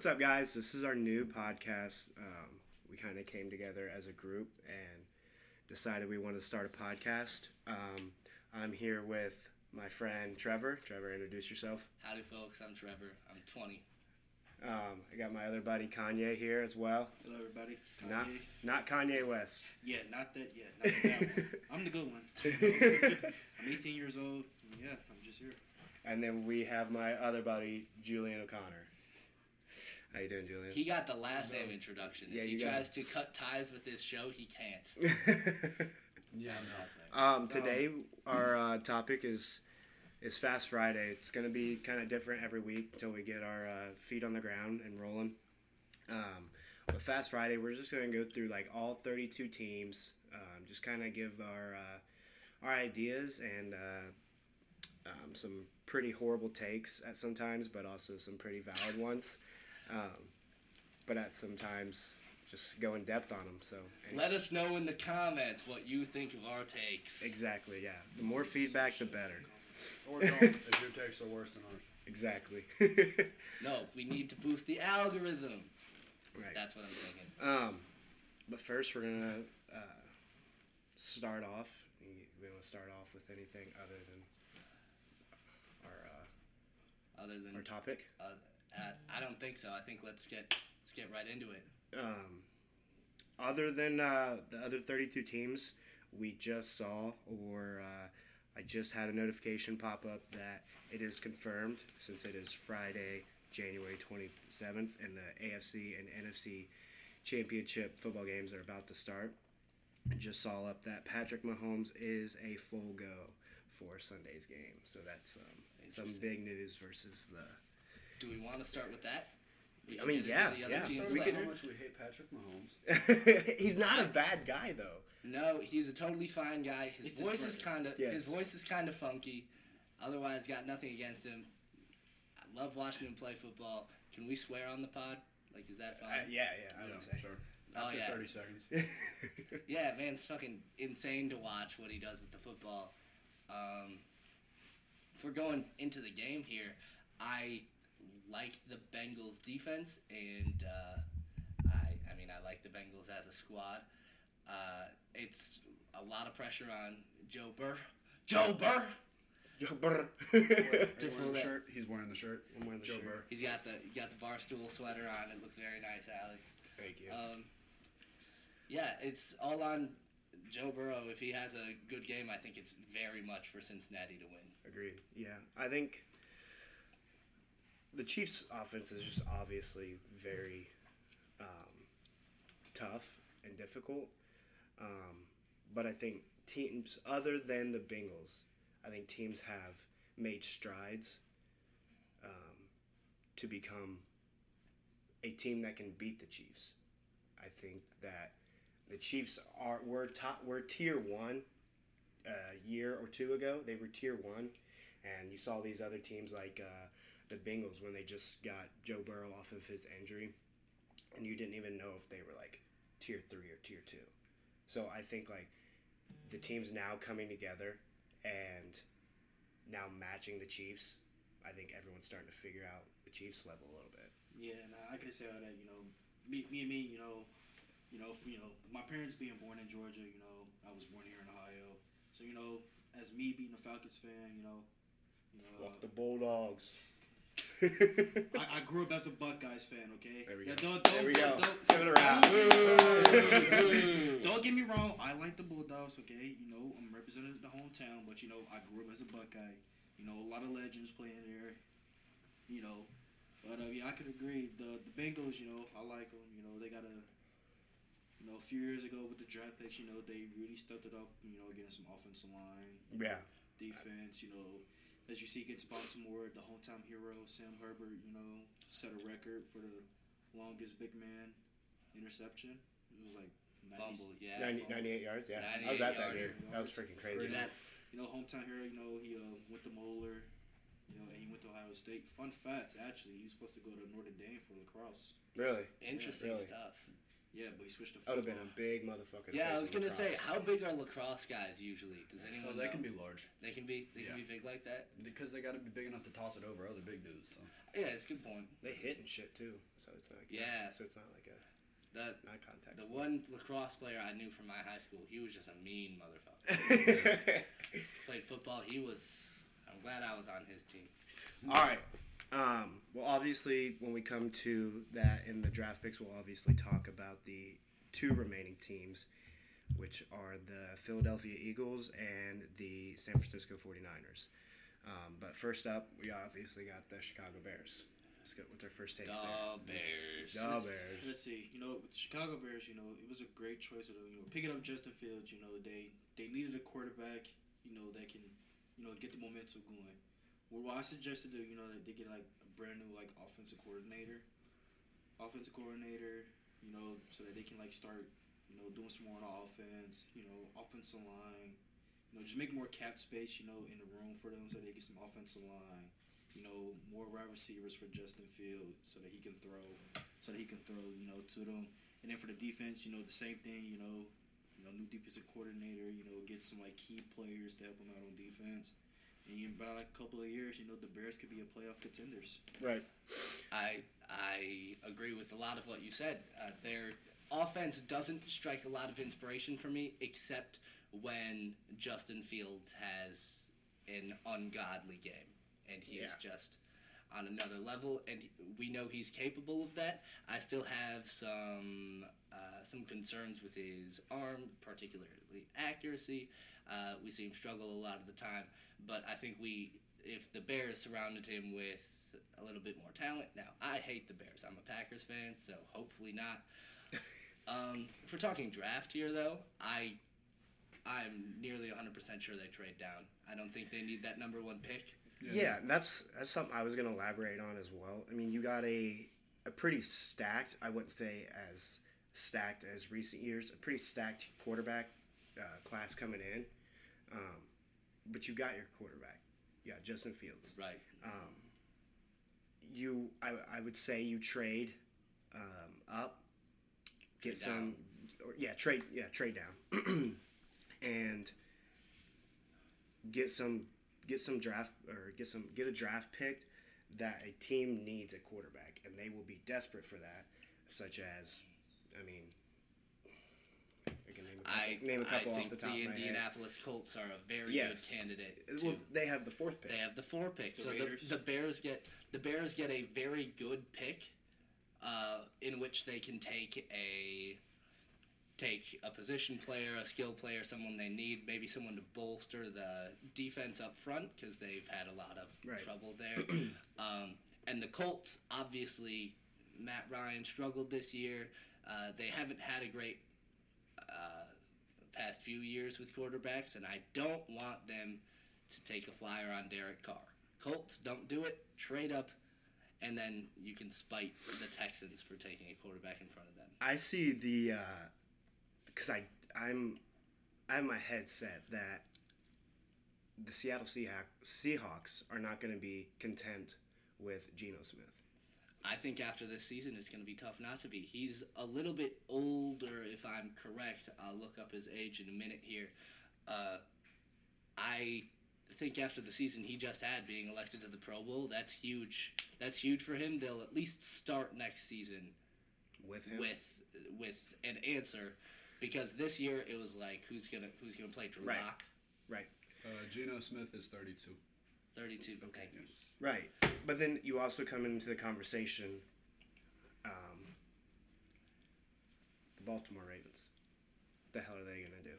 What's up, guys? This is our new podcast. Um, we kind of came together as a group and decided we wanted to start a podcast. Um, I'm here with my friend Trevor. Trevor, introduce yourself. Howdy, folks. I'm Trevor. I'm 20. Um, I got my other buddy Kanye here as well. Hello, everybody. Kanye. Not not Kanye West. Yeah, not that yet. Not that. I'm the good one. I'm 18 years old. Yeah, I'm just here. and then we have my other buddy Julian O'Connor. How you doing, Julian? He got the last name introduction. Yeah, if he you got tries to cut ties with this show, he can't. Yeah, I'm not Um, today our uh, topic is is Fast Friday. It's gonna be kind of different every week until we get our uh, feet on the ground and rolling. Um, but Fast Friday, we're just gonna go through like all 32 teams, um, just kind of give our uh, our ideas and uh, um, some pretty horrible takes at sometimes, but also some pretty valid ones. Um, but at sometimes just go in depth on them. So Let us know in the comments what you think of our takes. exactly, yeah. The more feedback, the better. Or don't, if your takes are worse than ours. Exactly. No, we need to boost the algorithm. right. That's what I'm thinking. Um, but first we're gonna uh, start off. We, we want to start off with anything other than our uh, Other than our topic. uh, uh, I don't think so. I think let's get let's get right into it. Um, other than uh, the other 32 teams, we just saw, or uh, I just had a notification pop up that it is confirmed since it is Friday, January 27th, and the AFC and NFC championship football games are about to start. I just saw up that Patrick Mahomes is a full go for Sunday's game. So that's um, some big news versus the Do we want to start with that? I mean, yeah, the other yeah. teams We later. can- how much we hate Patrick Mahomes. He's not a bad guy though. No, he's a totally fine guy. His It's voice is kind of Yes. his voice is kind of funky. Otherwise, got nothing against him. I love watching him play football. Can we swear on the pod? Like, is that Uh, fine? yeah, yeah, I Yeah, would say. sure. Oh, yeah. 30 seconds. Yeah, man, it's fucking insane to watch what he does with the football. Um, if we're going into the game here, I like the Bengals defense, and uh, I, I mean, I like the Bengals as a squad. Uh, it's a lot of pressure on Joe Burr. Joe Burr. Joe Burr. Are you To wearing the shirt? He's wearing the shirt. I'm wearing the Joe shirt. Burr. He's got the he got the barstool sweater on. It looks very nice, Alex. Thank you. Um, yeah, it's all on Joe Burrow. If he has a good game, I think it's very much for Cincinnati to win. Agreed. Yeah, I think the Chiefs' offense is just obviously very um, tough and difficult. Um, but I think teams other than the Bengals, I think teams have made strides um, to become a team that can beat the Chiefs. I think that the Chiefs are were top were tier one a year or two ago. They were tier one, and you saw these other teams like uh, the Bengals when they just got Joe Burrow off of his injury, and you didn't even know if they were like tier three or tier two. So I think like the teams now coming together and now matching the Chiefs. I think everyone's starting to figure out the Chiefs level a little bit. Yeah, and I can say all that. You know, me, me and me. You know, you know, f- you know, my parents being born in Georgia. You know, I was born here in Ohio. So you know, as me being a Falcons fan, you know, you know, Fuck the Bulldogs. I, I grew up as a Buckeyes fan. Okay. There we Yeah, go. Don't, don't, There we don't, go. Don't, Give it a round. don't- don't get me wrong. I like the Bulldogs. Okay. You know, I'm representing the hometown, but you know, I grew up as a Buckeye. You know, a lot of legends playing there. You know, but uh, yeah, I could agree. The the Bengals. You know, I like them. You know, they got a. You know, a few years ago with the draft picks, you know, they really stepped it up. You know, getting some offensive line, yeah. defense. You know, as you see against Baltimore, the hometown hero Sam Hubbard, you know, set a record for the longest big man interception. It was like 90, Fumble, yeah. 90, 98 yards, yeah. I was at that yards. game. That was freaking crazy. Crazy. That, You know, hometown hero. You know, he uh, went to Moeller. You know, and he went to Ohio State. Fun fact, actually, he was supposed to go to Notre Dame for lacrosse. Really? interesting really. stuff. Yeah, but he switched to That would have been a big motherfucker. Yeah, I was gonna say, how big are lacrosse guys usually? Does oh, anyone Well, know? they can be large They can be. They Yeah. can be big like that. because they got to be big enough to toss it over other big dudes. So. Yeah, it's a good point. They hit and shit too, so it's like Yeah. So it's not like a The not contact. the sport. one lacrosse player I knew from my high school, he was just a mean motherfucker. Played football. He was. I'm glad I was on his team. All right. Um, well, obviously, when we come to that in the draft picks, we'll obviously talk about the two remaining teams, which are the Philadelphia Eagles and the San Francisco 49ers. Um, but first up, we obviously got the Chicago Bears. Let's get with their first takes The Bears. there. The Let's- Bears. Let's see. You know, with the Chicago Bears, you know, it was a great choice of you know picking up Justin Fields. You know, they they needed a quarterback. You know, that can you know get the momentum going. Well, I suggested you know that they get like a brand new like offensive coordinator, offensive coordinator. You know, so that they can like start you know doing some more on offense. You know, offensive line. You know, just make more cap space. You know, in the room for them so they get some offensive line you know, more wide receivers for Justin Field so that he can throw, so that he can throw, you know, to them. And then for the defense, you know, the same thing, you know, you know, new defensive coordinator, you know, get some like key players to help them out on defense. And in about a couple of years, you know, the Bears could be a playoff contenders. Right. I I agree with a lot of what you said. Uh, their offense doesn't strike a lot of inspiration for me, except when Justin Fields has an ungodly game, and he is just on another level. And we know he's capable of that. I still have some uh, some concerns with his arm, particularly accuracy. Uh, we see him struggle a lot of the time, but I think we, if the Bears surrounded him with a little bit more talent. Now, I hate the Bears. I'm a Packers fan, so hopefully not. Um, if we're talking draft here, though, I I'm nearly 100% sure they trade down. I don't think they need that number one pick. Yeah, that's that's something I was going to elaborate on as well. I mean, you got a a pretty stacked. I wouldn't say as stacked as recent years. A pretty stacked quarterback uh, class coming in, um, but you got your quarterback. You got Justin Fields. Right. Um, you, I, I would say you trade um, up, get Trade some, or, yeah, trade, yeah, trade down, and get some, get some draft or get some, get a draft picked that a team needs a quarterback, and they will be desperate for that, such as, I mean. I name a couple, I, name a couple I off think the top the of my head. Indianapolis Colts are a very Yes. good candidate. Well, they have the fourth pick. They have the four pick, The so the, the Bears get the Bears get a very good pick, uh, in which they can take a take a position player, a skill player, someone they need, maybe someone to bolster the defense up front because they've had a lot of Right. trouble there. um, and the Colts, obviously, Matt Ryan struggled this year. Uh, they haven't had a great past few years with quarterbacks, and I don't want them to take a flyer on Derek Carr. Colts, don't do it. Trade up, and then you can spite the Texans for taking a quarterback in front of them. I see the uh, because I I'm I have my head set that the Seattle Seahawks are not going to be content with Geno Smith. I think after this season, it's going to be tough not to be. He's a little bit older, if I'm correct. I'll look up his age in a minute here. Uh, I think after the season he just had, being elected to the Pro Bowl, that's huge. That's huge for him. They'll at least start next season With him, with with an answer, because this year it was like who's gonna who's gonna play Drew Right. Lock? Uh, Geno Smith is 32. Thirty-two. Okay. Thank. Yes. right? But then you also come into the conversation. Um, the Baltimore Ravens. The hell are they going to do?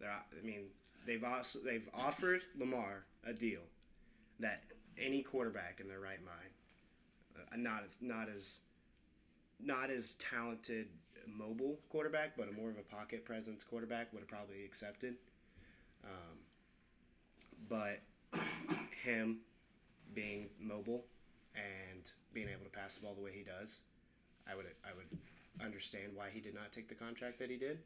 They're, I mean, they've also they've offered Lamar a deal that any quarterback in their right mind, uh, not as not as not as talented mobile quarterback, but a more of a pocket presence quarterback would have probably accepted. Um, but him being mobile and being able to pass the ball the way he does, I would I would understand why he did not take the contract that he did.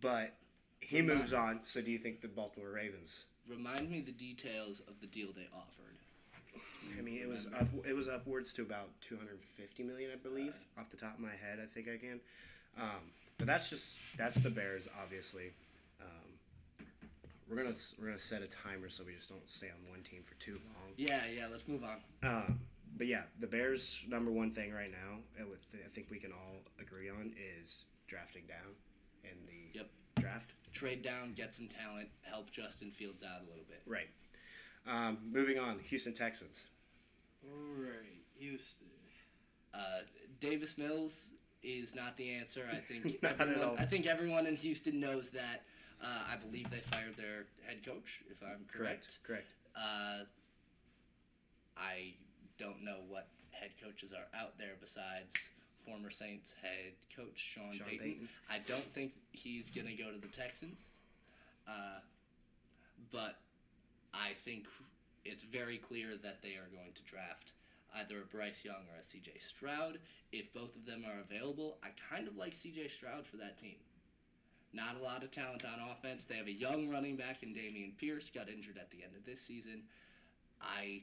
But he Remind- moves on. So do you think the Baltimore Ravens? Remind me the details of the deal they offered. I mean, it was up. It was upwards to about 250 million, I believe, off the top of my head. I think I can. Um, but that's just that's the Bears, obviously. Um, we're gonna we're gonna set a timer so we just don't stay on one team for too long. Yeah, yeah. Let's move on. Um, but yeah, the Bears' number one thing right now, and with I think we can all agree on, is drafting down in the Yep. draft. Trade down, get some talent, help Justin Fields out a little bit. Right. Um, moving on, Houston Texans. All right, Houston. Uh, Davis Mills is not the answer. I think Not at everyone, all. I think everyone in Houston knows that. Uh, I believe they fired their head coach, if I'm correct. Correct. Uh, I don't know what head coaches are out there besides former Saints head coach Sean, Sean Payton. Payton. I don't think he's going to go to the Texans. Uh, but I think it's very clear that they are going to draft either a Bryce Young or a CJ Stroud. If both of them are available, I kind of like CJ Stroud for that team. Not a lot of talent on offense. They have a young running back in Dameon Pierce, got injured at the end of this season. I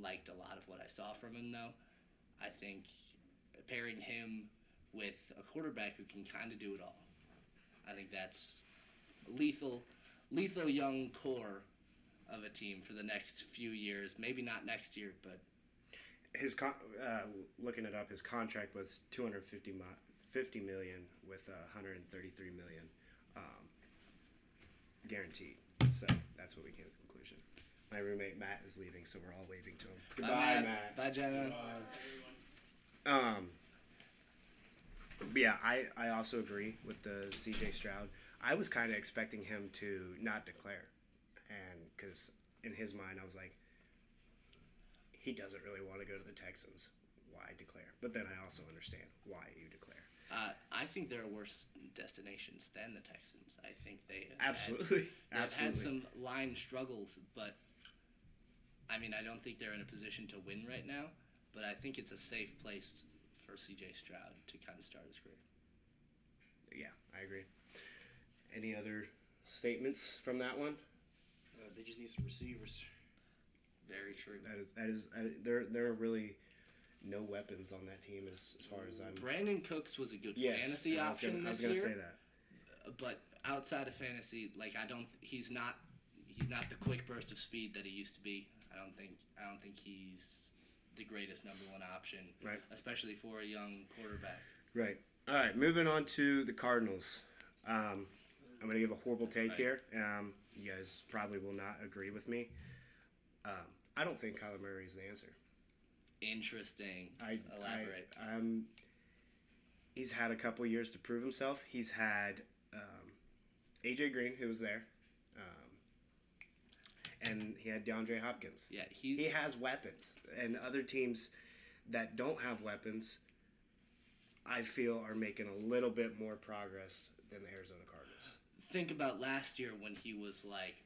liked a lot of what I saw from him, though. I think pairing him with a quarterback who can kind of do it all. I think that's lethal, lethal young core of a team for the next few years. Maybe not next year, but His con- uh, looking it up, his contract was 250 mi- 50 million with uh, 133 million um, guaranteed. So that's what we came to the conclusion. My roommate Matt is leaving, so we're all waving to him. Goodbye, Bye, Matt. Bye, Jenna. Um, but yeah, I, I also agree with the CJ Stroud. I was kind of expecting him to not declare, and because in his mind I was like, he doesn't really want to go to the Texans. Why declare? But then I also understand why you declare. Uh, I think there are worse destinations than the Texans. I think they have had- Absolutely, They've had some line struggles, but I mean, I don't think they're in a position to win right now. But I think it's a safe place for CJ Stroud to kind of start his career. Yeah, I agree. Any other statements from that one? Uh, they just need some receivers. Very true. That is that is uh, there. There are really no weapons on that team as, as far as I'm. Brandin Cooks was a good Yes, fantasy and I was option gonna, I was gonna say that. but outside of fantasy, like I don't, he's not, he's not the quick burst of speed that he used to be. I don't think, I don't think he's the greatest number one option, Right. Especially for a young quarterback. Right. All right. Moving on to the Cardinals. Um, I'm going to give a horrible take right. here. Um, you guys probably will not agree with me. Um, I don't think Kyler Murray is the answer. Interesting. I Elaborate. I, um, he's had a couple years to prove himself. He's had um, AJ Green, who was there, um, and he had DeAndre Hopkins. yeah, he, He has weapons, and other teams that don't have weapons, I feel, are making a little bit more progress than the Arizona Cardinals. think about last year when he was like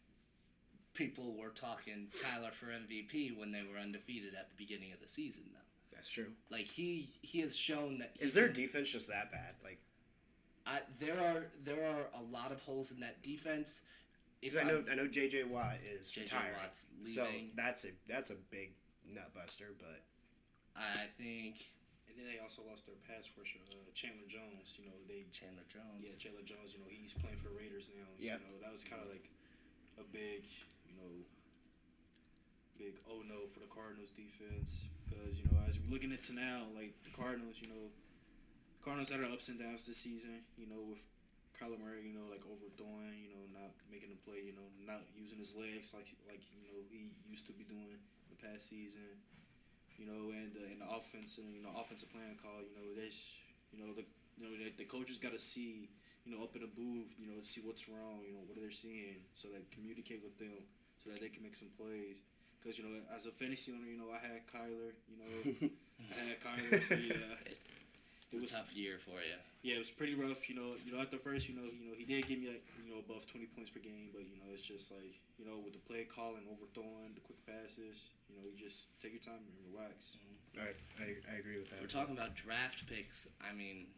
people were talking Kyler for MVP when they were undefeated at the beginning of the season though. That's true. Like he he has shown that he Is their can- defense just that bad? Like, I, there are there are a lot of holes in that defense. If 'cause I I'm- know I know JJ Watt is J.J. retiring, Watt's so that's a that's a big nut buster. But I think And then they also lost their pass rusher, uh, Chandler Jones. You know, they Chandler Jones. yeah, Chandler Jones. You know, he's playing for the Raiders now. Yeah. You know, that was kind of like a big, you know, big oh no for the Cardinals defense because you know as we're looking into now, like the Cardinals, you know, Cardinals had their ups and downs this season. You know, with Kyler Murray, you know, like overdoing, you know, not making the play, you know, not using his legs like like you know he used to be doing the past season. You know, and uh, and the offense and you know offensive plan call. You know, there's you know the you know the, the coaches got to see you know up in the booth. You know, see what's wrong. You know what are they're seeing, so they communicate with them so that they can make some plays. Because you know, as a fantasy owner, you know I had Kyler. You know, I had Kyler. So yeah, It's it a tough year for you. yeah, it was pretty rough. You know, you know, at the first, you know, you know, he did give me like, you know, above twenty points per game, but you know, it's just like, you know, with the play call calling, overthrowing, the quick passes, you know, you just take your time and relax. all right, I, I agree with that. If we're talking about draft picks, I mean,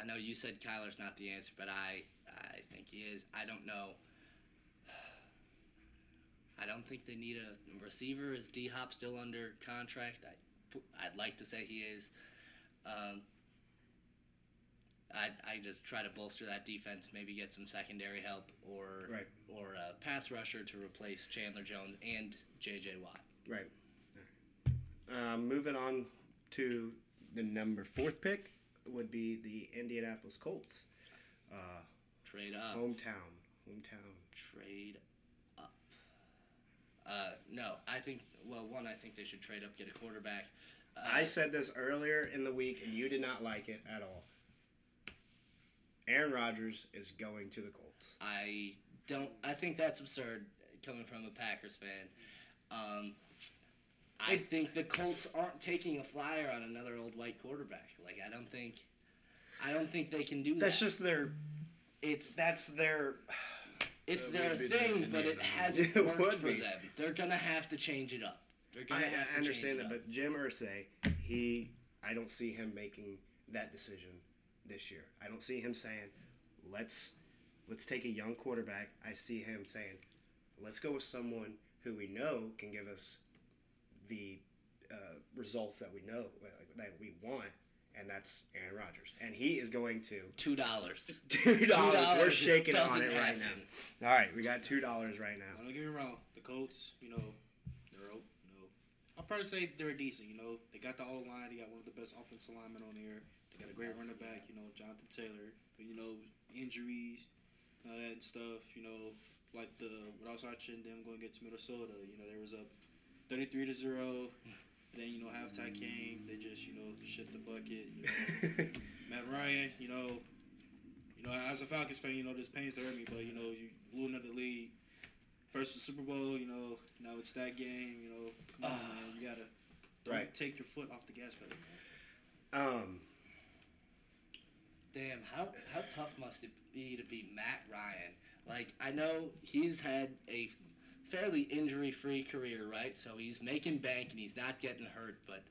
I know you said Kyler's not the answer, but I I think he is. I don't know. I don't think they need a receiver. Is D Hop still under contract? I, I'd like to say he is. Um, I I just try to bolster that defense, maybe get some secondary help or Right. or a pass rusher to replace Chandler Jones and J.J. Watt. Right. Um, moving on to the number fourth pick would be the Indianapolis Colts. Uh, Trade up. hometown. Hometown. Trade up. Uh, no, I think. Well, one, I think they should trade up, get a quarterback. Uh, I said this earlier in the week, and you did not like it at all. Aaron Rodgers is going to the Colts. I don't. I think that's absurd coming from a Packers fan. Um, I think the Colts aren't taking a flyer on another old white quarterback. Like I don't think. I don't think they can do That's that. just their. it's That's their. It's That their the thing, but it hasn't It worked for be. them. They're gonna have to change it up. I, gonna have to I understand that, but Jim Irsay, he, I don't see him making that decision this year. I don't see him saying, "Let's, let's take a young quarterback." I see him saying, "Let's go with someone who we know can give us the uh, results that we know that we want." And that's Aaron Rodgers, and he is going to Two dollars. two dollars. We're shaking on doesn't it right happen. now. All right, we got two dollars right now. Don't get me wrong. The Colts, you know, they're o- you know, I'll probably say they're decent. You know, they got the old line. They got one of the best offensive linemen on here. They got a great running back. You know, Jonathan Taylor. But you know, injuries, all that stuff. You know, like the what I was watching them going against Minnesota. You know, there was a thirty-three to zero. And then you know halftime came. They just you know shit the bucket. You know, Matt Ryan. You know, you know as a Falcons fan, you know this pains to hurt me, but you know you blew another lead. First the Super Bowl, you know. Now it's that game, you know. Come on, Ah. man. You gotta don't Right. take your foot off the gas pedal. Um, Damn, how how tough must it be to be Matt Ryan? Like I know he's had a fairly injury-free career, right? So he's making bank and he's not getting hurt, but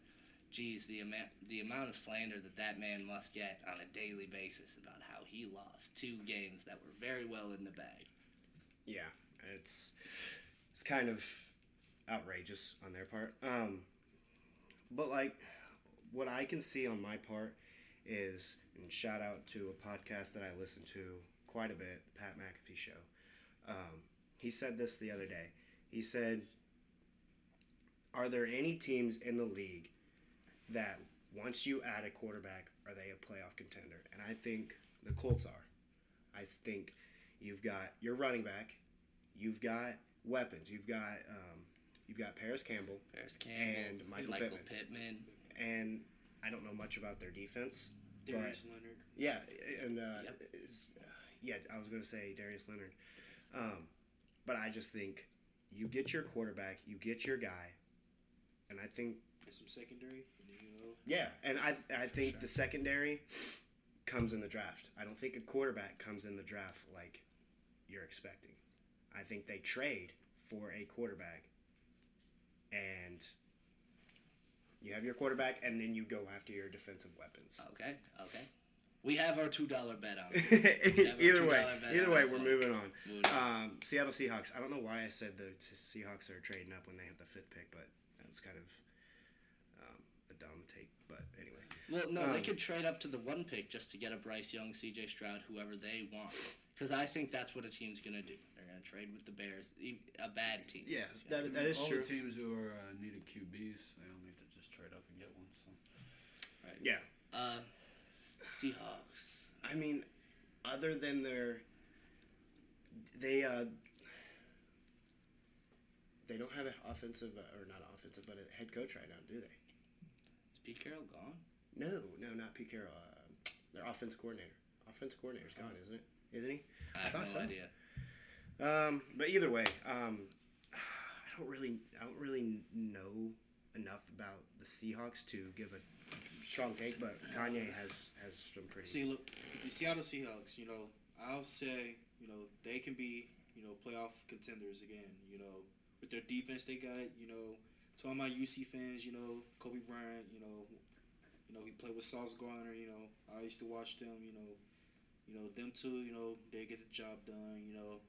geez, the amount the amount of slander that that man must get on a daily basis about how he lost two games that were very well in the bag. Yeah, it's it's kind of outrageous on their part. Um, but like, what I can see on my part is, and shout out to a podcast that I listen to quite a bit, the Pat McAfee Show. Um, he said this the other day. He said, "Are there any teams in the league that once you add a quarterback, are they a playoff contender?" And I think the Colts are. I think You've got your running back. You've got weapons. You've got um, you've got Parris Campbell, Parris Campbell, And Michael Michael Pittman. Pittman. and I don't know much about their defense. Darius Leonard. Yeah, and uh, Yep. yeah, I was going to say Darius Leonard, um, but I just think you get your quarterback, you get your guy, and I think Get some secondary. And then, you know, yeah, and I I think Sure. the secondary comes in the draft. I don't think a quarterback comes in the draft like you're expecting. I think they trade for a quarterback, and you have your quarterback, and then you go after your defensive weapons. Okay, okay. We have our two dollar bet on. it. either way, either way, we're moving on. Moving on. Um, Seattle Seahawks. I don't know why I said the Seahawks are trading up when they have the fifth pick, but that was kind of um, a dumb take. But anyway, Well, no, they Um, could trade up to the one pick just to get a Bryce Young, C.J. Stroud, whoever they want. Because I think that's what a team's gonna do. They're gonna trade with the Bears, a bad team. Yeah, that- that is all true. the teams who are uh, needed QBs, they all need to just trade up and get one. So. Right. yeah. Uh, Seahawks. I mean, other than their, they uh, they don't have an offensive uh, or not offensive, but a head coach right now, do they? Is Pete Carroll gone? No, no, not Pete Carroll. Uh, their offensive coordinator. Offensive coordinator's gone, isn't it? Isn't he? I have thought no so. idea. Um, but either way, um, I don't really, I don't really know enough about the Seahawks to give a strong take. But Kanye has has some pretty. see, look, the Seattle Seahawks. You know, I'll say, you know, they can be, you know, playoff contenders again. You know, with their defense they got. You know, to all my UC fans, you know, Coby Bryant. You know, you know he played with Sauce Gardner. You know, I used to watch them. You know, you know them two. You know, they get the job done. You know,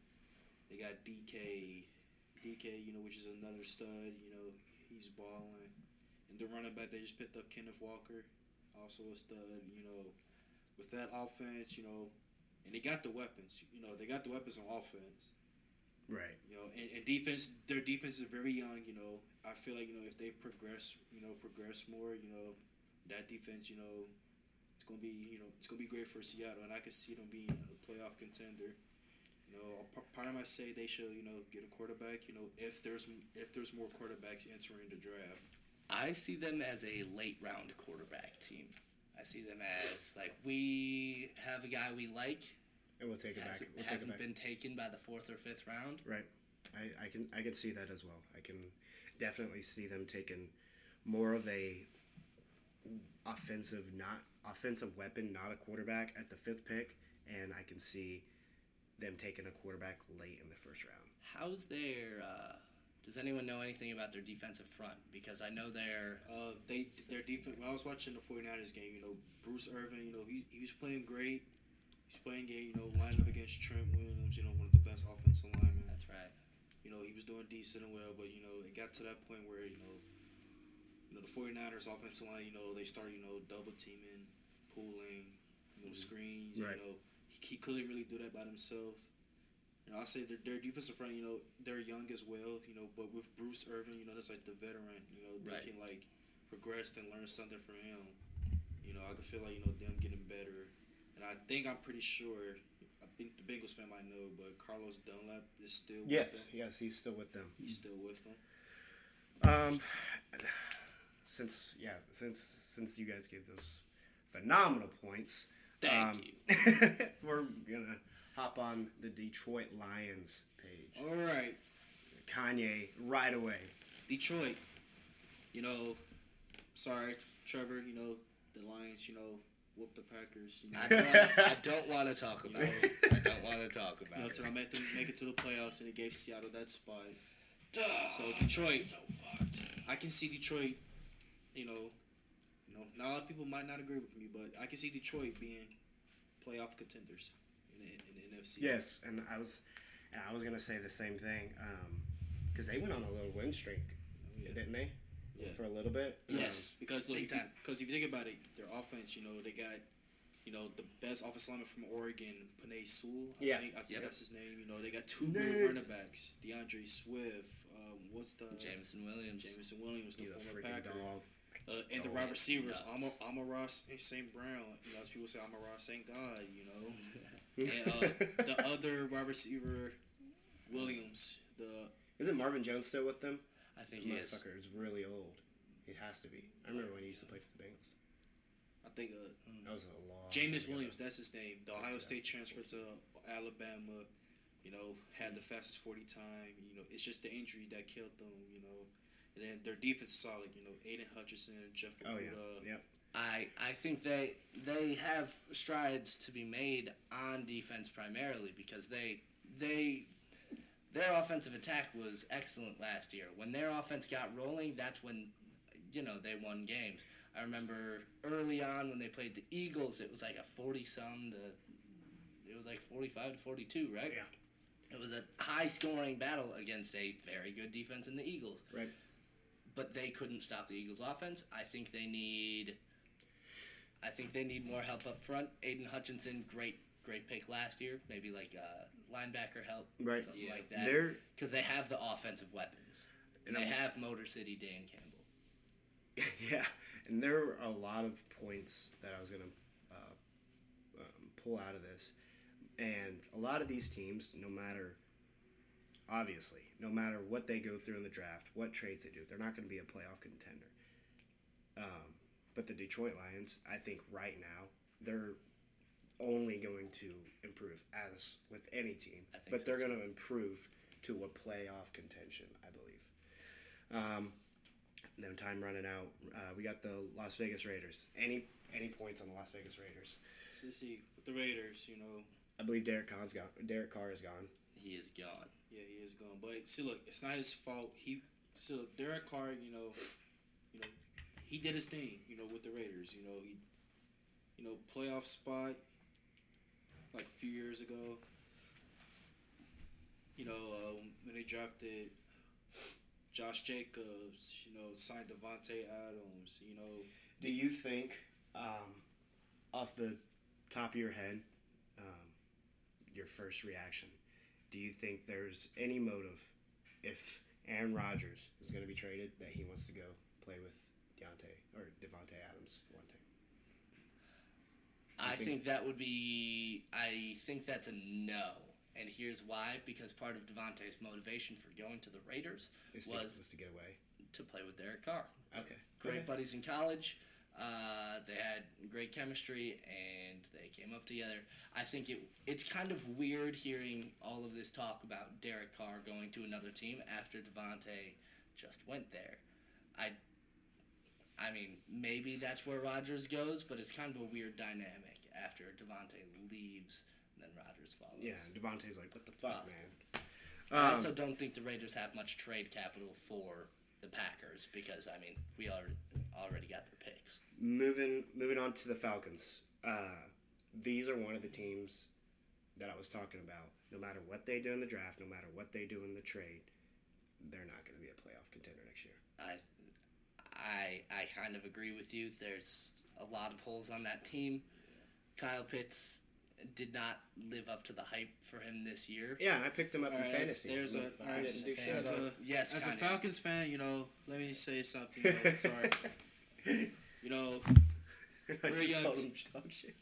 they got DK, DK, you know, which is another stud. You know, he's balling. And the running back they just picked up Kenneth Walker, also a stud. You know, with that offense, you know, and they got the weapons. You know, they got the weapons on offense. Right. You know, and, and defense, their defense is very young. You know, I feel like you know if they progress, you know, progress more, you know, that defense, you know, it's gonna be, you know, it's gonna be great for Seattle, and I can see them being a playoff contender. You know, part of my say they should, you know, get a quarterback. You know, if there's if there's more quarterbacks entering the draft. I see them as a late round quarterback team. I see them as like we have a guy we like. And we'll take it back. Hasn't, We'll take it hasn't back. been taken by the fourth or fifth round. I, I can I can see that as well. I can definitely see them taking more of a offensive not offensive weapon, not a quarterback at the fifth pick, and I can see them taking a quarterback late in the first round. How's their? Uh, does anyone know anything about their defensive front? Because I know they're. Uh, they their defense. When I was watching the 49ers game, you know, Bruce Irvin, you know, he he was playing great. He's playing game, you know, lined up against Trent Williams, you know, one of the best offensive linemen. That's right. you know, he was doing decent and well, but you know, it got to that point where you know, you know, the 49ers offensive line, you know, they started, you know, double teaming, pulling, you know, screens. Right. You know, he, he couldn't really do that by himself. You know, I say their, their defensive front, you know, they're young as well, you know, but with Bruce Irvin, you know, that's like the veteran, you know, they Right. can like progress and learn something from him. You know, I can feel like, you know, them getting better. And I think I'm pretty sure I think the Bengals fan might know, but Carlos Dunlap is still Yes, with them. yes, he's still with them. He's still with them. Um, since yeah, since since you guys gave those phenomenal points, Thank um, you. we're gonna hop on the Detroit Lions page. All right, Kanye right away. Detroit. You know, sorry, Trevor. You know, the Lions. You know, whoop the Packers. You know, I don't, want to talk about it. I don't want to talk you about know, it. to make them make it to the playoffs, and it gave Seattle that spot. Duh, So, Detroit. So fucked. I can see Detroit. You know, you know, not a lot of people might not agree with me, but I can see Detroit being playoff contenders in in the NFC. Yes, and I was, and I was gonna say the same thing, because they went on a little win streak, Yeah. didn't they? Yeah. For a little bit. Yes. Because look, Big if because if you think about it, their offense, you know, they got, you know, the best offensive lineman from Oregon, Penei Sewell. I Yeah. think, I think Yep. that's his name. You know, they got two Nick. good running backs, D'Andre Swift. Um, what's the Jameson Williams. Jameson Williams, the You a former freaking Packer, dog. uh, and the wide receivers. nuts. I'm a, I'm a Ross St. Brown. You know, as people say, I'm Ross St. God. You know, and uh, the other wide receiver, Williams. The Isn't Marvin Jones still with them? I think he is. Motherfucker is really old. He has to be. I remember when he used to play for the Bengals. I think uh, That was a long. Jameis. Williams, that's his name. The Ohio Yeah. State transfer to Alabama, you know, had the fastest 40 time. You know, it's just the injury that killed them, you know. And then their defense is solid, you know, Aidan Hutchinson, Jeff Oh yeah, Okudah. yeah. I I think they they have strides to be made on defense primarily because they they their offensive attack was excellent last year. When their offense got rolling, that's when you know they won games. I remember early on when they played the Eagles, it was like a forty some to it was like forty five to forty two, right? Yeah. It was a high scoring battle against a very good defense in the Eagles. Right. But they couldn't stop the Eagles offense. I think they need I think they need more help up front. Aidan Hutchinson, great great pick last year. Maybe like uh, linebacker help, Right. something Yeah. like that. Because they have the offensive weapons. and they I'm- have Motor City Dan Campbell. yeah, and there are a lot of points that I was gonna uh, um, pull out of this, and a lot of these teams, no matter, obviously, no matter what they go through in the draft, what trades they do, they're not going to be a playoff contender. Um, but the Detroit Lions, I think right now, they're only going to improve as with any team, I think but so, they're going to improve to a playoff contention, I believe. Um, no time running out. Uh, we got the Las Vegas Raiders. Any any points on the Las Vegas Raiders? So, see, with the Raiders, you know, I believe Derek Carr's gone. Derek Carr is gone. He is gone. yeah, he is gone. But see, look, it's not his fault. He, so Derek Carr, you know, you know, he did his thing, you know, with the Raiders. You know, he, you know, playoff spot, like a few years ago. You know, um, when they drafted Josh Jacobs, you know, signed Davante Adams, you know. Do you think, um, off the top of your head, um, your first reaction, do you think there's any motive if Aaron Rodgers is going to be traded that he wants to go play with Deontay or Davante Adams one time? I think- think that would be. I think that's a no. And here's why: because part of Davante's motivation for going to the Raiders Is to, Was- was to get away. to play with Derek Carr. Okay. Great Okay. buddies in college. Uh, they had great chemistry and they came up together. I think it it's kind of weird hearing all of this talk about Derek Carr going to another team after Davante just went there. I I mean, maybe that's where Rodgers goes, but it's kind of a weird dynamic after Davante leaves and then Rodgers follows. Yeah, Davante's like, what the fuck, man? I Um, also don't think the Raiders have much trade capital for the Packers because I mean we already already got their picks. moving moving on to the Falcons. Uh, these are one of the teams that I was talking about. No matter what they do in the draft, no matter what they do in the trade, they're not going to be a playoff contender next year. I I I kind of agree with you. There's a lot of holes on that team. Kyle Pitts did not live up to the hype for him this year. Yeah, and I picked him up All in right, fantasy. there's a- I all right, didn't do Fan shit. as a- yes, As a kinda. Falcons fan, you know, let me say something. You sorry. You know, We're just young called t- them dog shit.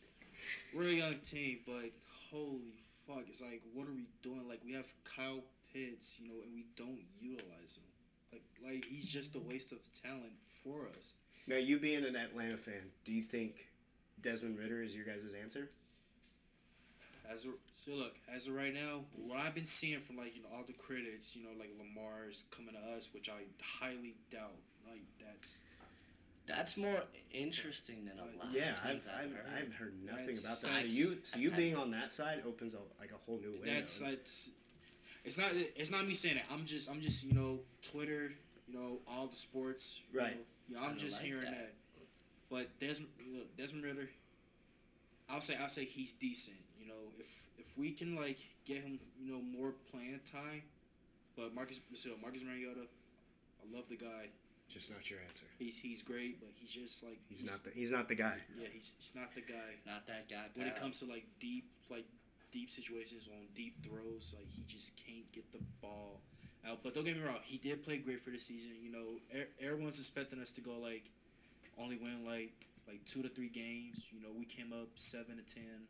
we're a young team, but holy fuck, it's like, what are we doing? Like, we have Kyle Pitts, you know, and we don't utilize him. Like, like he's just a waste of talent for us. Now, you being an Atlanta fan, do you think Desmond Ridder is your guys' answer? As of, so look, as of right now, what I've been seeing from like you know all the critics, you know, like Lamar's coming to us, which I highly doubt. Like that's That's more interesting than a lot Yeah, of I've, teams I've, I've, heard. I've heard nothing That's- about that. So you, so you being on that side opens a, like a whole new window. that's that's. It's not. It's not me saying it. I'm just. I'm just. You know, Twitter. You know, all the sports. you Right. You know, I'm just like hearing that. that. But Desmond, you know, Desmond Ridder. I'll say. I'll say he's decent. You know, if if we can like get him, you know, more playing time. But Marcus, so Marcus Mariota, I love the guy. just not your answer. He's he's great, but he's just like He's not the he's not the guy. Yeah, he's, he's not the guy. Not that guy. When it comes to like deep like deep situations on deep throws, like he just can't get the ball out. But don't get me wrong, he did play great for the season. You know, er- everyone's expecting us to go like only win like like two to three games. You know, we came up seven to ten.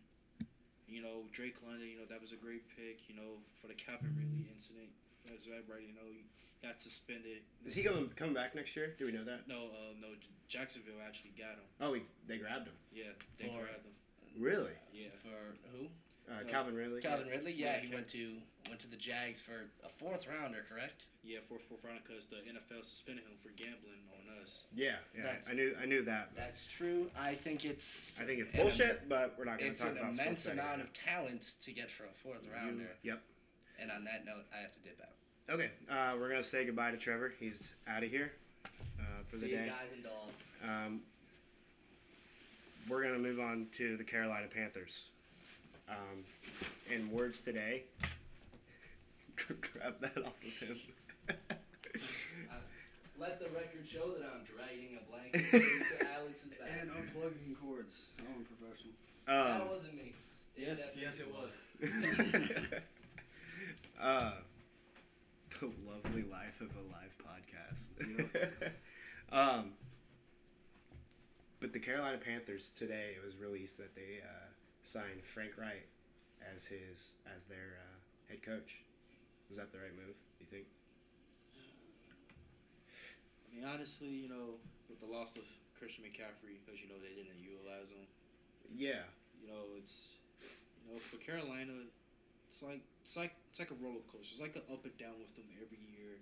You know, Drake London. You know that was a great pick. You know, for the Calvin Ridley incident, as everybody you know, he got suspended. Is he coming coming back next year? Do we know that? No, uh, no. Jacksonville actually got him. Oh, we, they grabbed him. Yeah, they For- grabbed him. Really? Yeah. for who? Uh, Uh, Calvin Ridley. Calvin Ridley. Yeah, Yeah, he Cal- went to went to the Jags for a fourth rounder, correct? Yeah, for fourth round because the NFL suspended him for gambling on us. Yeah, yeah. That's- I knew I knew that. but That's true. I think it's. I think it's an- bullshit, but we're not going to It's talk an about immense sports right amount now. of talent to get for a fourth rounder. Yep. And on that note, I have to dip out. Okay, uh, we're gonna say goodbye to Trevor. He's out of here uh, for the See you day. guys and dolls. Um, we're gonna move on to the Carolina Panthers. Um, in words today, grab that off of him. Let the record show that I'm dragging a blanket into Alex's back. And unplugging cords. I'm a professional. that um, wasn't me. Yes, yes, it was. uh, the lovely life of a live podcast. um, but the Carolina Panthers today it was released that they uh, signed Frank Reich as his as their uh, head coach. Was that the right move? You think? I mean, honestly, you know, with the loss of Christian McCaffrey, because you know they didn't utilize him. Yeah. You know, it's you know for Carolina, it's like it's like it's like a roller coaster. It's like an up and down with them every year.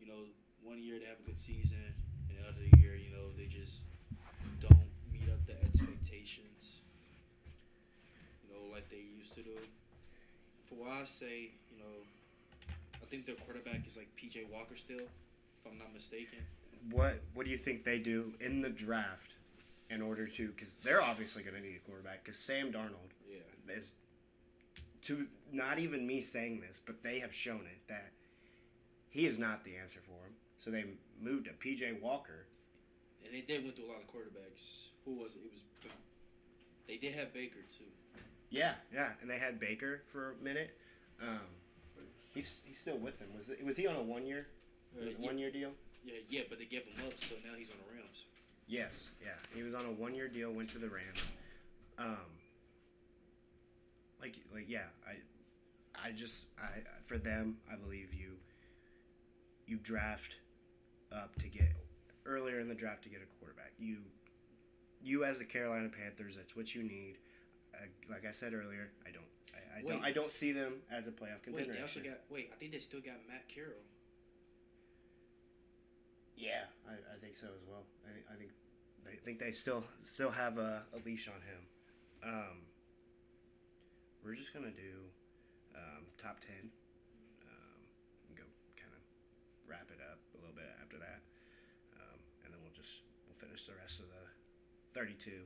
You know, one year they have a good season, and the other year, you know, they just don't meet up the expectations. Know, like they used to do. For what I say, you know, I think their quarterback is like PJ Walker still, if I'm not mistaken. What What do you think they do in the draft in order to? Because they're obviously going to need a quarterback. Because Sam Darnold Yeah. is to not even me saying this, but they have shown it that he is not the answer for him. So they moved to PJ Walker. And they did went through a lot of quarterbacks. Who was it? It was. They did have Baker too. Yeah, yeah, and they had Baker for a minute. Um, he's he's still with them. Was it, was he on a one year Uh, one year deal? yeah, yeah, but they gave him up, so now he's on the Rams. Yes, yeah. He was on a one year deal, went to the Rams. Um like like yeah, I I just I for them, I believe you you draft up to get earlier in the draft to get a quarterback. You you as the Carolina Panthers, that's what you need. I, like I said earlier, I don't I, I don't I don't see them as a playoff contender. Wait, they also got. Wait, I think they still got Matt Corral. Yeah, I, I think so as well. I, I think I think they still still have a, a leash on him. Um, we're just gonna do um, top ten. Um, and go kind of wrap it up a little bit after that, um, and then we'll just we'll finish the rest of the thirty-two,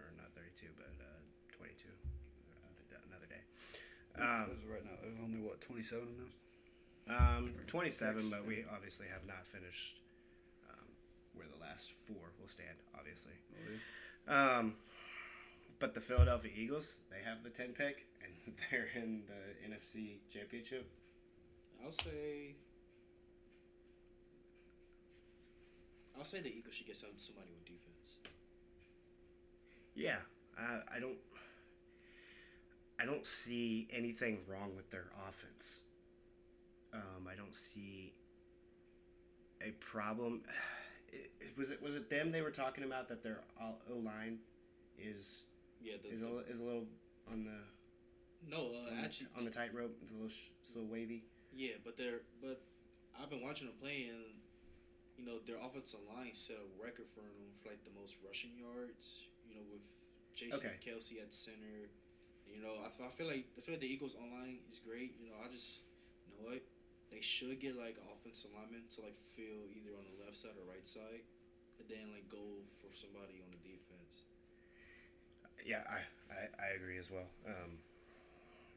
or not thirty-two, but Um, As of right now, there's only what 27 announced. Um, 27, but we obviously have not finished um, where the last four will stand, obviously. Um, but the Philadelphia Eagles, they have the 10 pick, and they're in the NFC Championship. I'll say. I'll say the Eagles should get some somebody with defense. Yeah, I, I don't. I don't see anything wrong with their offense. Um, I don't see a problem. It, it- was it was it them they were talking about that their O line is Yeah, the, is the- a, is a little on the no, uh, on, actually, the, on the tightrope. It's a little it's a little wavy. yeah, but they're but I've been watching them play and you know their offensive line set a record for them for like the most rushing yards. You know with Jason Okay. Kelce at center. You know I, I feel like I feel like the Eagles online is great. You know I just you know what they should get like offensive linemen to like fill either on the left side or right side, and then like go for somebody on the defense. Yeah, I, I, I agree as well. Um,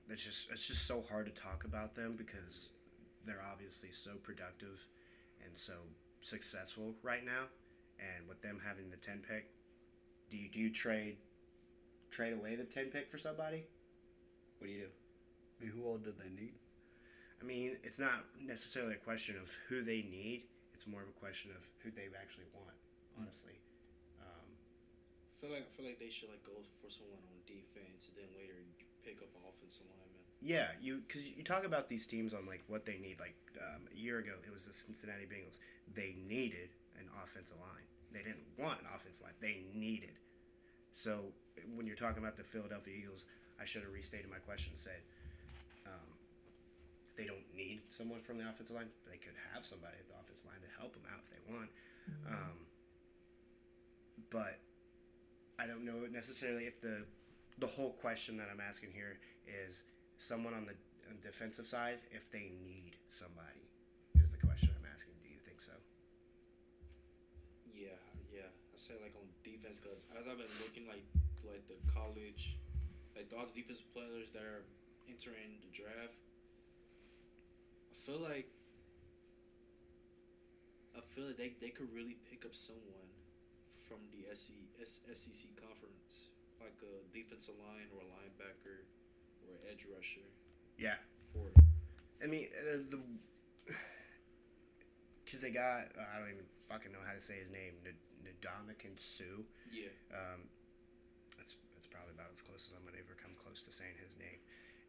it's just it's just so hard to talk about them because they're obviously so productive and so successful right now. And with them having the ten pick, do you do you trade trade away the ten pick for somebody? What do you do? I mean, who all did they need? I mean, it's not necessarily a question of who they need. It's more of a question of who they actually want. Honestly, um, I feel like I feel like they should like go for someone on defense and then later pick up an offensive lineman. Yeah, you because you talk about these teams on like what they need. Like um, a year ago, it was the Cincinnati Bengals. They needed an offensive line. They didn't want an offensive line. They needed. So when you're talking about the Philadelphia Eagles, I should have restated my question. and Said um, they don't need someone from the offensive line. They could have somebody at the offensive line to help them out if they want. Um, but I don't know necessarily if the the whole question that I'm asking here is someone on the on the defensive side if they need somebody is the question I'm asking. Do you think so? Yeah, yeah. I say like on defense because as I've been looking like like the college, like all the defensive players that are entering the draft, I feel like I feel like they, they could really pick up someone from the SEC conference, like a defensive line or a linebacker or an edge rusher. Yeah. For I mean uh, the because they got uh, I don't even fucking know how to say his name Ndamukong Suh. yeah, Um, probably about as close as I'm gonna ever come close to saying his name.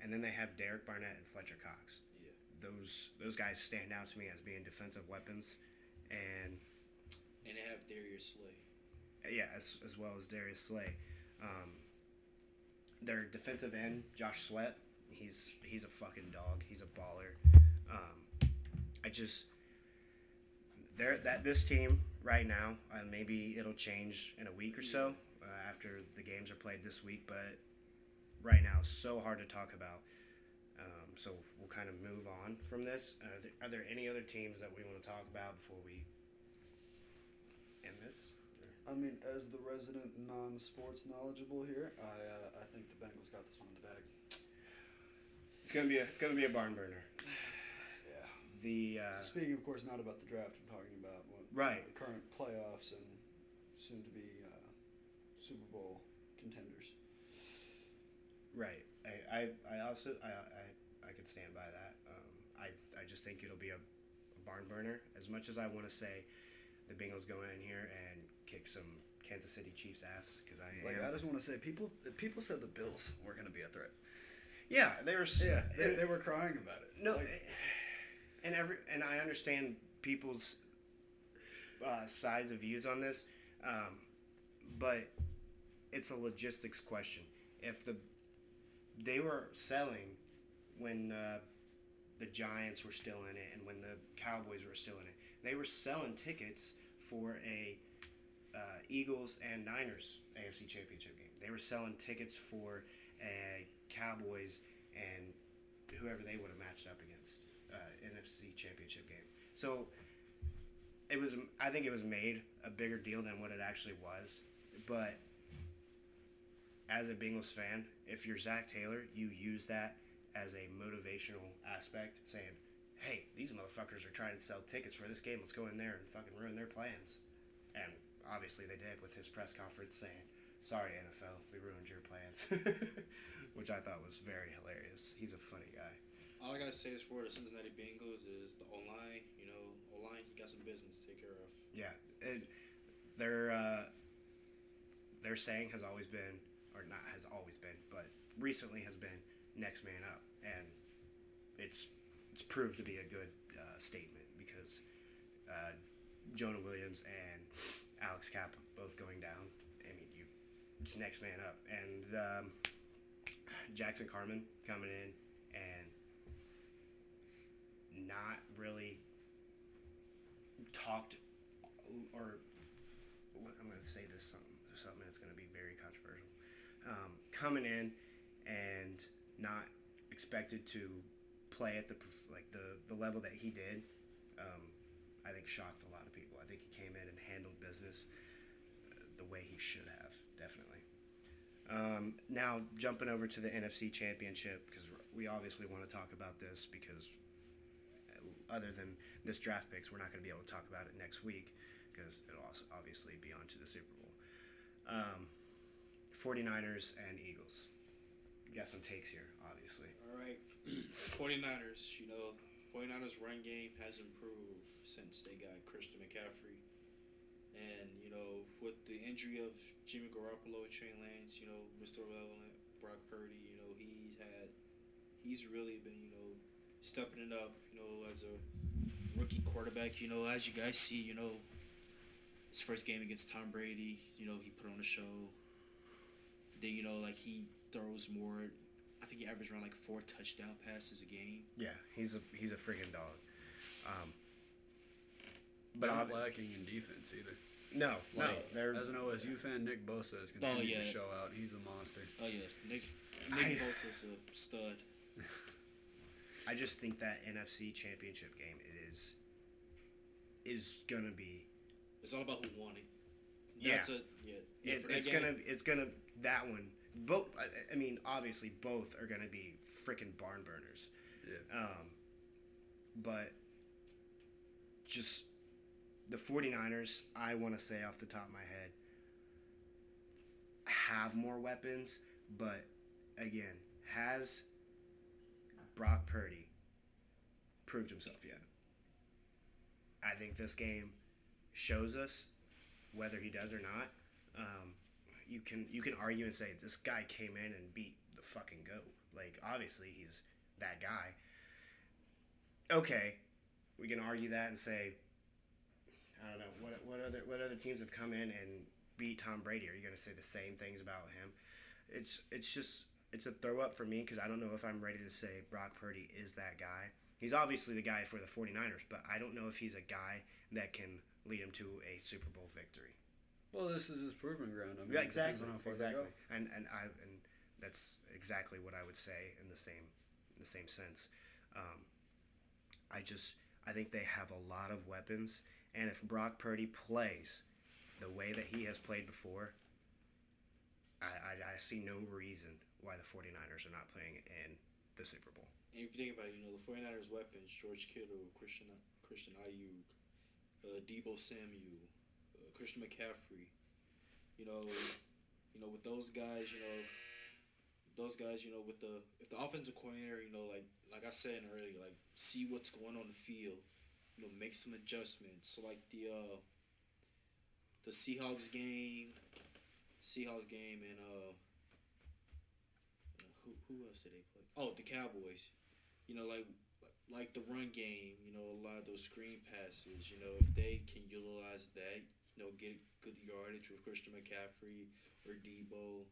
And then they have Derek Barnett and Fletcher Cox. Yeah. Those those guys stand out to me as being defensive weapons, and and they have Darius Slay. yeah, as, as well as Darius Slay. Um, their defensive end, Josh Sweat, he's he's a fucking dog. He's a baller. Um, I just there that this team right now, uh, maybe it'll change in a week or so uh, after the games are played this week, but right now so hard to talk about. Um, so we'll kind of move on from this. Are there, are there any other teams that we want to talk about before we end this? I mean, as the resident non-sports knowledgeable here, I uh, I think the Bengals got this one in the bag. It's gonna be a it's gonna be a barn burner. Yeah, the uh, Speaking, of course, not about the draft. I'm talking about what Right. the current playoffs and soon to be uh, Super Bowl contenders. right. I, I, I also I, I I could stand by that. Um, I I just think it'll be a, a barn burner. As much as I want to say the Bengals go in here and kick some Kansas City Chiefs ass because I Like am. I just want to say, people people said the Bills were going to be a threat. yeah, they were. Yeah, they, they were crying about it. No, Like, and every and I understand people's uh, sides of views on this, um, but it's a logistics question. If the they were selling when uh, the Giants were still in it and when the Cowboys were still in it, they were selling tickets for a uh, Eagles and Niners AFC Championship game. They were selling tickets for a Cowboys and whoever they would have matched up against uh, NFC Championship game. So it was. I think it was made a bigger deal than what it actually was. But as a Bengals fan, if you're Zac Taylor, you use that as a motivational aspect, saying, "Hey, these motherfuckers are trying to sell tickets for this game. Let's go in there and fucking ruin their plans." And obviously they did with his press conference saying, "Sorry, NFL, we ruined your plans," which I thought was very hilarious. He's a funny guy. All I gotta say is for the Cincinnati Bengals is the O line. You know, O line, he got some business to take care of. Yeah, and their uh, their saying has always been, or not has always been, but recently has been next man up, and it's it's proved to be a good uh, statement because uh, Jonah Williams and Alex Cappa both going down. I mean, you it's next man up, and um, Jackson Carman coming in and not really talked or I'm going to say this something something that's going to be very controversial. Um, coming in and not expected to play at the like the the level that he did, um, I think shocked a lot of people. I think he came in and handled business uh, the way he should have, definitely. Um, now jumping over to the NFC Championship because we obviously want to talk about this because uh, other than this draft picks, we're not going to be able to talk about it next week because it'll also obviously be on to the Super Bowl. Um, 49ers and Eagles. Got some takes here, obviously. All right, 49ers. You know, 49ers run game has improved since they got Christian McCaffrey. And, you know, with the injury of Jimmy Garoppolo Trey Lance, you know, Mr. Relevant, Brock Purdy, you know, he's had, he's really been, you know, stepping it up, you know, as a rookie quarterback. You know, as you guys see, you know, his first game against Tom Brady, you know, he put on a show. Then, you know, like he throws more. I think he averaged around like four touchdown passes a game. Yeah, he's a he's a freaking dog. Um, but not ob- lacking in defense either. no, no, Like, they're As an OSU fan, Nick Bosa has continued yeah. to show out. He's a monster. Oh yeah, Nick I- Nick Bosa's a stud. I just think that NFC Championship game is is gonna be It's all about who won it. Yeah. A, yeah. yeah it, it's game, gonna it's gonna that one both I, I mean obviously both are gonna be freaking barn burners Yeah. um but just the 49ers I want to say off the top of my head have more weapons but again has Brock Purdy proved himself yet I think this game shows us whether he does or not um, you can you can argue and say this guy came in and beat the fucking goat. Like obviously he's that guy. Okay, we can argue that and say I don't know what what other what other teams have come in and beat Tom Brady. Are you going to say the same things about him? It's it's just it's a throw up for me because I don't know if I'm ready to say Brock Purdy is that guy. He's obviously the guy for the 49ers, but I don't know if he's a guy that can lead him to a Super Bowl victory. Well, this is his proving ground. I mean, Yeah, exactly, on how far they exactly. And and I and that's exactly what I would say in the same in the same sense. Um, I just I think they have a lot of weapons, and if Brock Purdy plays the way that he has played before, I, I, I see no reason why the 49ers are not playing in the Super Bowl. And if you think about it, you know, the 49ers weapons, George Kittle, Christian Christian Aiyuk, uh, Deebo Samuel, uh, Christian McCaffrey, you know, you know, with those guys, you know, those guys, you know, with the if the offensive coordinator, you know, like like I said earlier, like see what's going on the field, you know, make some adjustments. So like the uh the Seahawks game, Seahawks game, and uh, who who else did they play? Oh, the Cowboys. You know, like like the run game. You know, a lot of those screen passes. You know, if they can utilize that, you know, get good yardage with Christian McCaffrey or Deebo.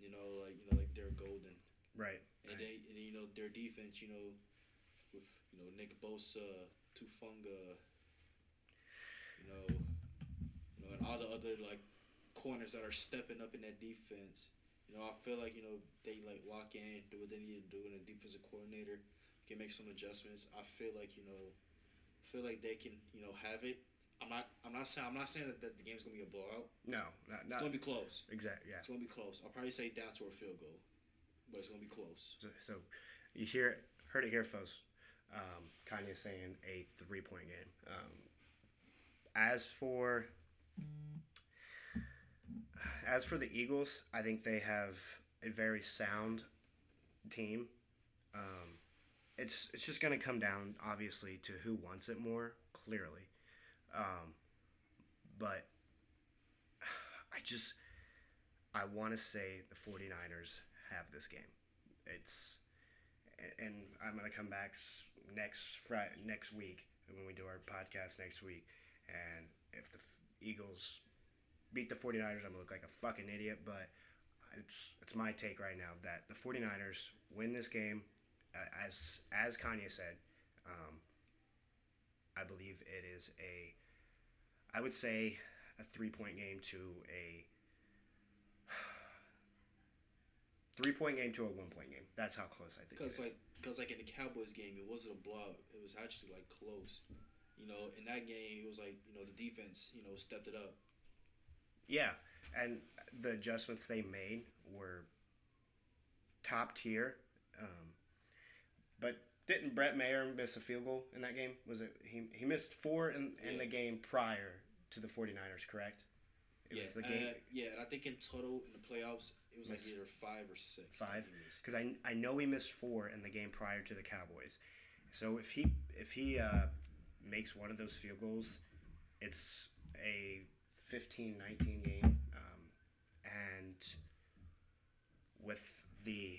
You know, like you know, like they're golden. Right. And they, and you know, their defense. You know, with you know Nick Bosa, Tufunga. You know, you know, and all the other like corners that are stepping up in that defense. You know, I feel like you know they like lock in, do what they need to do, and the defensive coordinator can make some adjustments. I feel like you know, I feel like they can you know have it. I'm not. I'm not saying. I'm not saying that, that the game's gonna be a blowout. No, not, It's gonna be close. Exactly. Yeah. It's gonna be close. I'll probably say down to a field goal, but it's gonna be close. So, so you hear heard it here, folks. Um, Kanye saying a three point game. Um, as for as for the Eagles, I think they have a very sound team. Um, it's it's just going to come down, obviously, to who wants it more. Clearly, um, but I just I want to say the 49ers have this game. It's and I'm gonna come back next Friday, next week when we do our podcast next week. And if the Eagles beat the 49ers, I'm gonna look like a fucking idiot. But it's it's my take right now that the 49ers win this game. As as Kanye said, um, I believe it is a, I would say a three point game to a three point game to a one point game. That's how close I think. Because like, cause like in the Cowboys game, it wasn't a blowout. It was actually like close. You know, in that game, it was like you know the defense, you know, stepped it up. Yeah, and the adjustments they made were top tier. Um, but didn't Brett Maher miss a field goal in that game? Was it he? He missed four in, in Yeah. the game prior to the 49ers, correct? It yeah, was the game uh, yeah, and I think in total in the playoffs, it was like either five or six. Five? I think it was. because I, I know he missed four in the game prior to the Cowboys. So if he if he uh, makes one of those field goals, it's a 15-19 game, um, and with the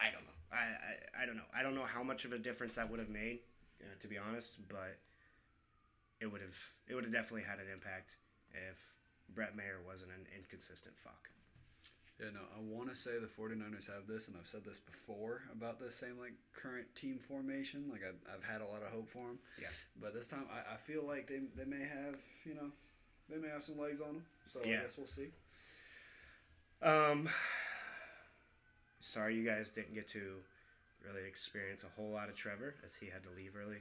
I don't know I, I, I don't know I don't know how much of a difference that would have made uh, to be honest, but it would have it would have definitely had an impact if Brett Maher wasn't an inconsistent fuck. Yeah, no, I want to say the 49ers have this, and I've said this before about this same like current team formation. Like I've, I've had a lot of hope for them. Yeah. But this time, I, I feel like they, they may have, you know, they may have some legs on them. So Yeah. I guess we'll see. Um, sorry you guys didn't get to really experience a whole lot of Trevor as he had to leave early.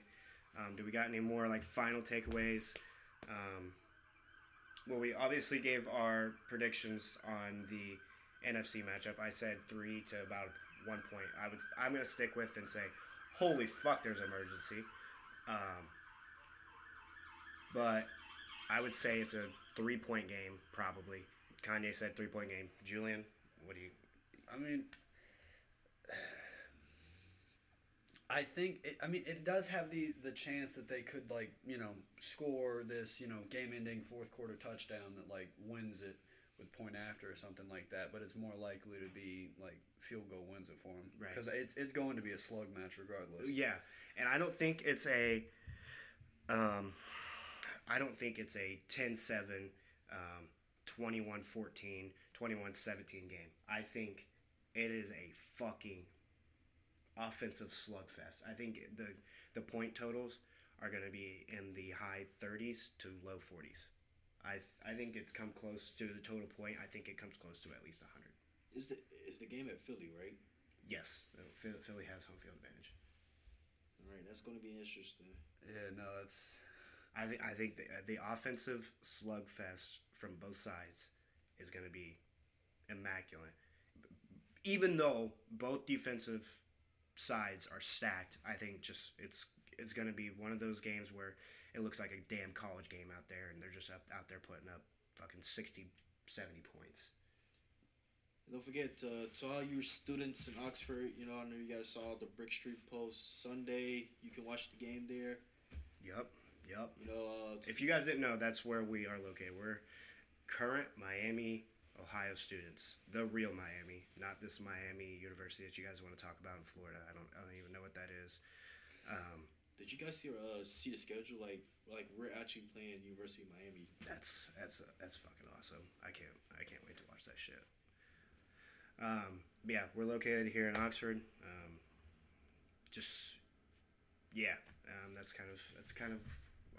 Um, do we got any more like final takeaways? Um, well, we obviously gave our predictions on the NFC matchup. I said three to about one point. I would I'm gonna stick with and say, holy fuck, there's emergency. Um, but I would say it's a three point game probably. Kanye said three point game. Julian, what do you? I mean, I think it, I mean it does have the the chance that they could like you know score this you know game ending fourth quarter touchdown that like wins it with point after or something like that. But it's more likely to be like field goal wins it for them Right. because it's it's going to be a slug match regardless. Yeah, and I don't think it's a. Um, I don't think it's a 10-7, um, 21-14, 21-17 game. I think it is a fucking offensive slugfest. I think the the point totals are going to be in the high 30s to low 40s. I th- I think it's come close to the total point. I think it comes close to at least 100. Is the is the game at Philly, right? Yes, uh, Philly has home field advantage. All right, that's going to be interesting. Yeah, no, that's I think I think the, uh, the offensive slugfest from both sides is going to be immaculate. even though both defensive sides are stacked, I think just it's it's going to be one of those games where it looks like a damn college game out there, and they're just up, out there putting up fucking 60, 70 points. Don't forget uh, to all your students in Oxford. You know, I know you guys saw the Brick Street Post Sunday. You can watch the game there. Yep, yep. You know, uh, If you guys didn't know, that's where we are located. We're current Miami, Ohio students, the real Miami, not this Miami University that you guys want to talk about in Florida. I don't, I don't even know what that is. Um, did you guys see uh, see the schedule? Like, like we're actually playing University of Miami. that's that's that's fucking awesome. I can't I can't wait to watch that shit. Um, yeah, we're located here in Oxford. Um, just yeah, um, that's kind of that's kind of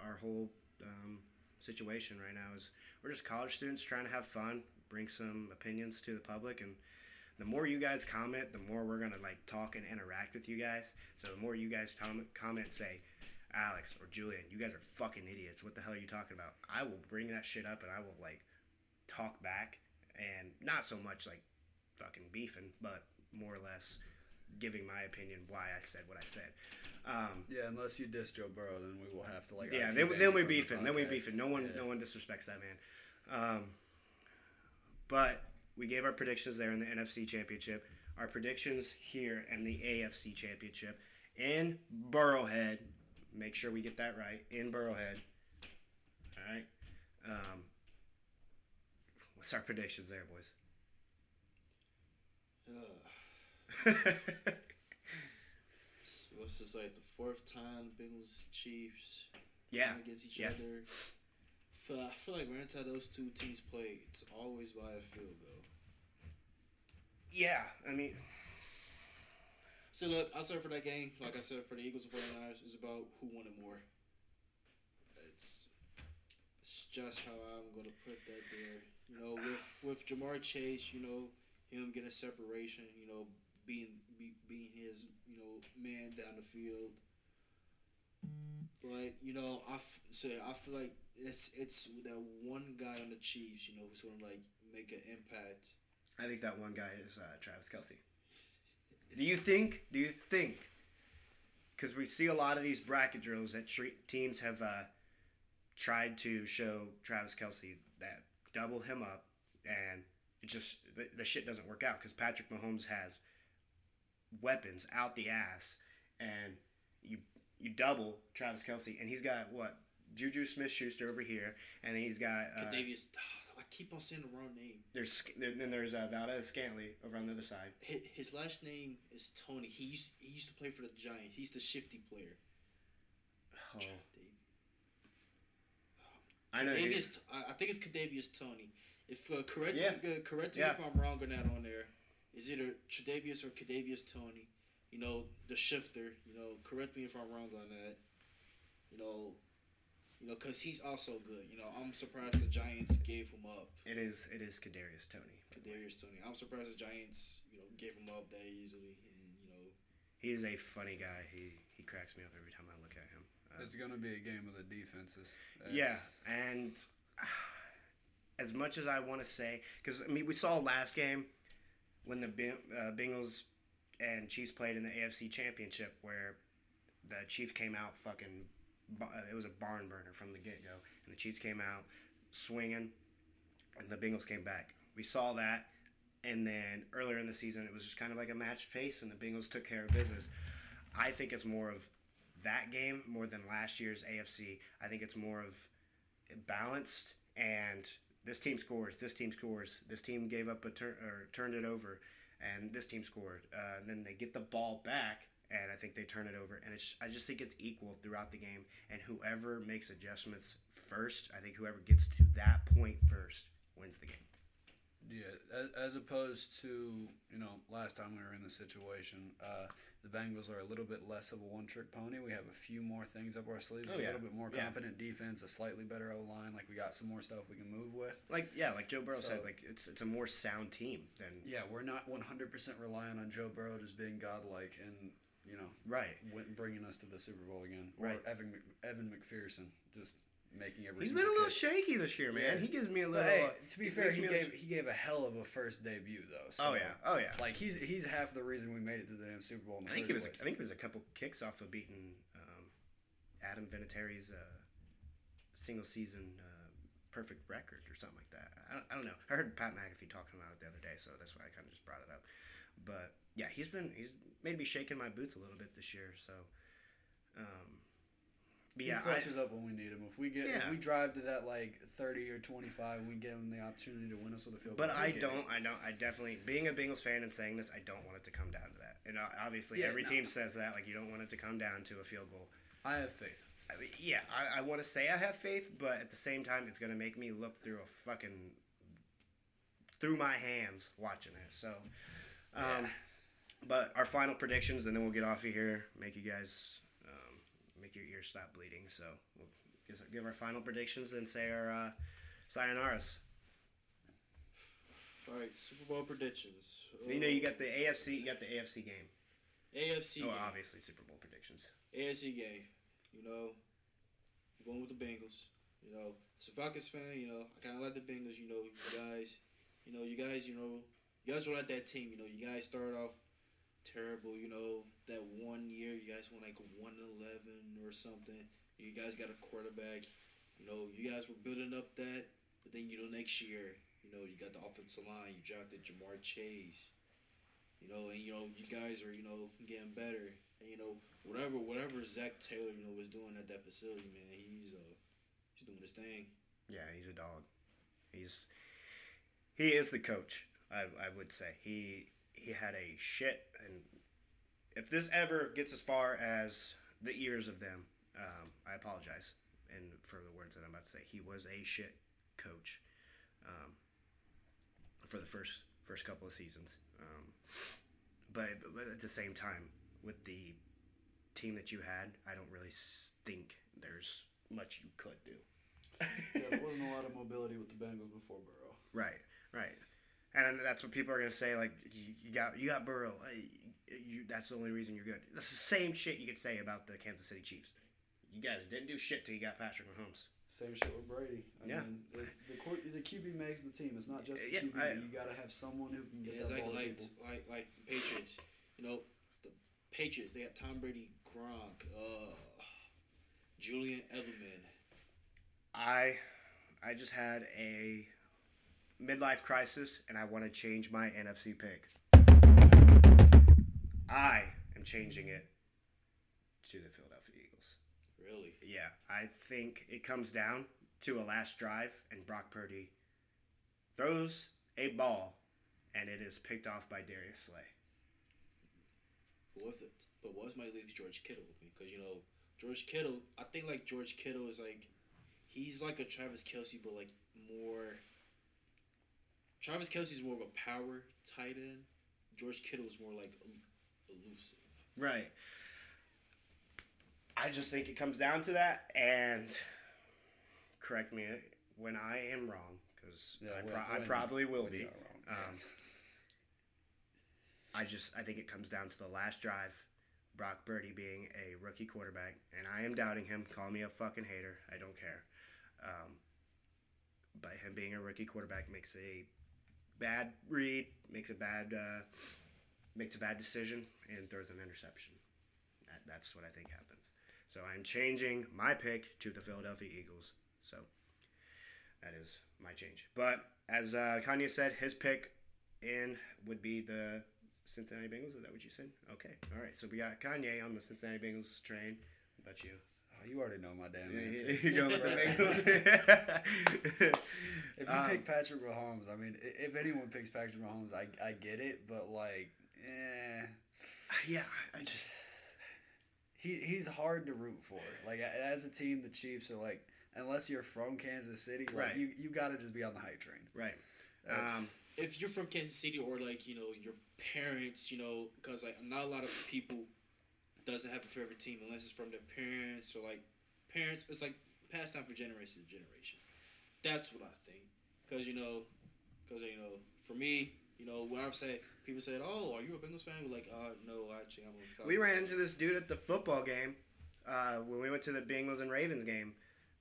our whole um, situation right now. Is we're just college students trying to have fun, bring some opinions to the public, and the more you guys comment, the more we're gonna like talk and interact with you guys. So the more you guys tom- comment, say. Alex or Julian, you guys are fucking idiots. What the hell are you talking about? I will bring that shit up and I will like talk back and not so much like fucking beefing, but more or less giving my opinion why I said what I said. Um, Yeah, unless you diss Joe Burrow, then we will have to like. yeah, then, then we from the beefing. Then we beefing. No one, Yeah. no one disrespects that man. Um, but we gave our predictions there in the NFC Championship. Our predictions here in the AFC Championship in Burrowhead. Make sure we get that right in Burrowhead. All right. Um, what's our predictions there, boys? Uh, it's just like the fourth time the Bengals Chiefs yeah. against each yeah. other. Feel, I feel like time those two teams play, it's always by a field goal. Yeah. I mean, So look, I said for that game, like I said for the Eagles and 49ers, it's about who wanted more. It's it's just how I'm gonna put that there. You know, with with Ja'Marr Chase, you know, him getting separation, you know, being be, being his, you know, man down the field. But you know, I f- so I feel like it's it's that one guy on the Chiefs, you know, who's gonna like make an impact. I think that one guy is uh, Travis Kelce. Do you think? Do you think? Because we see a lot of these bracket drills that tre- teams have uh, tried to show Travis Kelce that double him up, and it just the, the shit doesn't work out because Patrick Mahomes has weapons out the ass, and you you double Travis Kelce, and he's got what Juju Smith Schuster over here, and then he's got uh, Kadavius, I keep on saying the wrong name. there's then there's uh, Valdez Scantley over on the other side. His, his last name is Toney. He used he used to play for the Giants. He's the shifty player. Oh, I know. Kadavius, I, I think it's Kadavius Toney. If uh, correct Yeah. me, uh, correct me Yeah. if I'm wrong on that on there. Is either Tredavious or Kadavius Toney. You know the shifter. You know, correct me if I'm wrong on that. You know, you know, cause he's also good. You know, I'm surprised the Giants gave him up. It is. It is Kadarius Toney. Kadarius Toney. I'm surprised the Giants, you know, gave him up that easily. And you know, He is a funny guy. He he cracks me up every time I look at him. Uh, It's gonna be a game of the defenses. yeah, That's- and as much as I want to say, because I mean, we saw last game when the Beng- uh, Bengals and Chiefs played in the AFC Championship, where the Chiefs came out fucking. It was a barn burner from the get go, and the Chiefs came out swinging, and the Bengals came back. We saw that, and then earlier in the season, it was just kind of like a match pace, and the Bengals took care of business. I think it's more of that game more than last year's AFC. I think it's more of balanced and this team scores, this team scores, this team gave up a turn or turned it over, and this team scored. Uh, and then they get the ball back, and I think they turn it over. And it's I just think it's equal throughout the game. And whoever makes adjustments first, I think whoever gets to that point first wins the game. Yeah, as, as opposed to you know last time we were in the situation, uh, the Bengals are a little bit less of a one-trick pony. We have a few more things up our sleeves, Oh, a little bit more Yeah. competent defense, a slightly better O line. Like we got some more stuff we can move with. Like yeah, like Joe Burrow said, like it's it's a more sound team than Yeah, we're not 100% reliant on Joe Burrow just being godlike and you know right. bringing us to the Super Bowl again, or Right. Evan Evan McPherson just making every. He's been a little kick. shaky this year, man. Yeah. He gives me a little. hey, to be it fair, he me little- gave he gave a hell of a first debut though. So, Oh yeah, oh yeah. Like he's he's half the reason we made it to the damn Super Bowl. In the I think it was. place. I think it was a couple kicks off of beating um, Adam Vinatieri's uh, single season uh, perfect record or something like that. I don't, I don't know. I heard Pat McAfee talking about it the other day, so that's why I kind of just brought it up. But yeah, he's been he's made me shaking my boots a little bit this year. So, um, but He yeah, I, clutches up when we need him. If we get Yeah. if we drive to that like thirty or twenty five, we give him the opportunity to win us with a field. goal. But. I get it. don't. I don't. I definitely, being a Bengals fan and saying this, I don't want it to come down to that. And uh, obviously, Yeah, every no. team says that. Like, you don't want it to come down to a field goal. I have faith. I mean, yeah, I, I want to say I have faith, but at the same time, it's gonna make me look through a fucking through my hands watching it. So, um, Yeah. but our final predictions, and then we'll get off of here. Make you guys make your ears stop bleeding. So, we'll give, give our final predictions, and say our uh, sayonara's. All right, Super Bowl predictions. You know, you got the AFC, you got the AFC game. AFC Oh, game. obviously Super Bowl predictions. AFC game. You know, I'm going with the Bengals. You know, as a Falcons fan, you know, I kind of like the Bengals. You know, you guys, you know, you guys, you know, you guys were like that team. You know, you guys started off terrible. You know, that one year you guys went like one eleven or something. You guys got a quarterback. You know, you guys were building up that, but then you know next year, you know, you got the offensive line. You drafted Ja'Marr Chase. You know, and you know you guys are you know getting better. And you know whatever whatever Zac Taylor you know was doing at that facility, man, he's uh he's doing his thing. Yeah, he's a dog. He's he is the coach. I I would say he he had a shit and if this ever gets as far as the ears of them, um, I apologize and for the words that I'm about to say. He was a shit coach um, for the first first couple of seasons. Um, but, but at the same time, with the team that you had, I don't really think there's much you could do. Yeah, there wasn't a lot of mobility with the Bengals before Burrow. Right, right, and that's what people are gonna say. Like you, you got you got Burrow. uh, You, that's the only reason you're good. That's the same shit you could say about the Kansas City Chiefs. You guys didn't do shit till you got Patrick Mahomes. Same shit with Brady. I Yeah. mean, the, the, the QB makes the team. It's not just the Yeah, QB. I- you got to have someone who can get Yeah, it's that like ball like, people. like like the Patriots. You know, the Patriots they had Tom Brady, Gronk, uh, Julian Edelman. I, I just had a midlife crisis, and I want to change my NFC pick. I am changing it to the Philadelphia Eagles. Really? Yeah, I think it comes down to a last drive, and Brock Purdy throws a ball, and it is picked off by Darius Slay. But what if the, but if my leaves George Kittle? Because you know George Kittle, I think like George Kittle is like he's like a Travis Kelce, but like more. Travis Kelce's more of a power tight end. George Kittle is more like el- elusive. Right. I just think it comes down to that, and correct me when I am wrong, because Yeah, I, pro- I probably will be. wrong. Um, I just I think it comes down to the last drive. Brock Purdy being a rookie quarterback, and I am doubting him. Call me a fucking hater. I don't care. Um, but him being a rookie quarterback makes a bad read, makes a bad uh, makes a bad decision, and throws an interception. That, that's what I think happens. So I'm changing my pick to the Philadelphia Eagles. So that is my change. But as uh, Kanye said, his pick in would be the Cincinnati Bengals. Is that what you said? Okay. All right. So we got Kanye on the Cincinnati Bengals train. What about you? Oh, you already know my damn You- answer. you go with the If you Um, pick Patrick Mahomes, I mean, if anyone picks Patrick Mahomes, I, I get it, but like, eh, yeah, I just he he's hard to root for. Like as a team, the Chiefs are like, unless you're from Kansas City, like Right. you you got to just be on the hype train. right. Um, if you're from Kansas City or like you know your parents, you know, because like not a lot of people doesn't have a favorite team unless it's from their parents or like parents. It's like passed down from generation to generation. That's what I think. Because you know, because you know, for me, you know, when I say people said, "Oh, are you a Bengals fan?" We're like, "Uh, no, actually, I'm a." we ran fan." into this dude at the football game uh, when we went to the Bengals and Ravens game.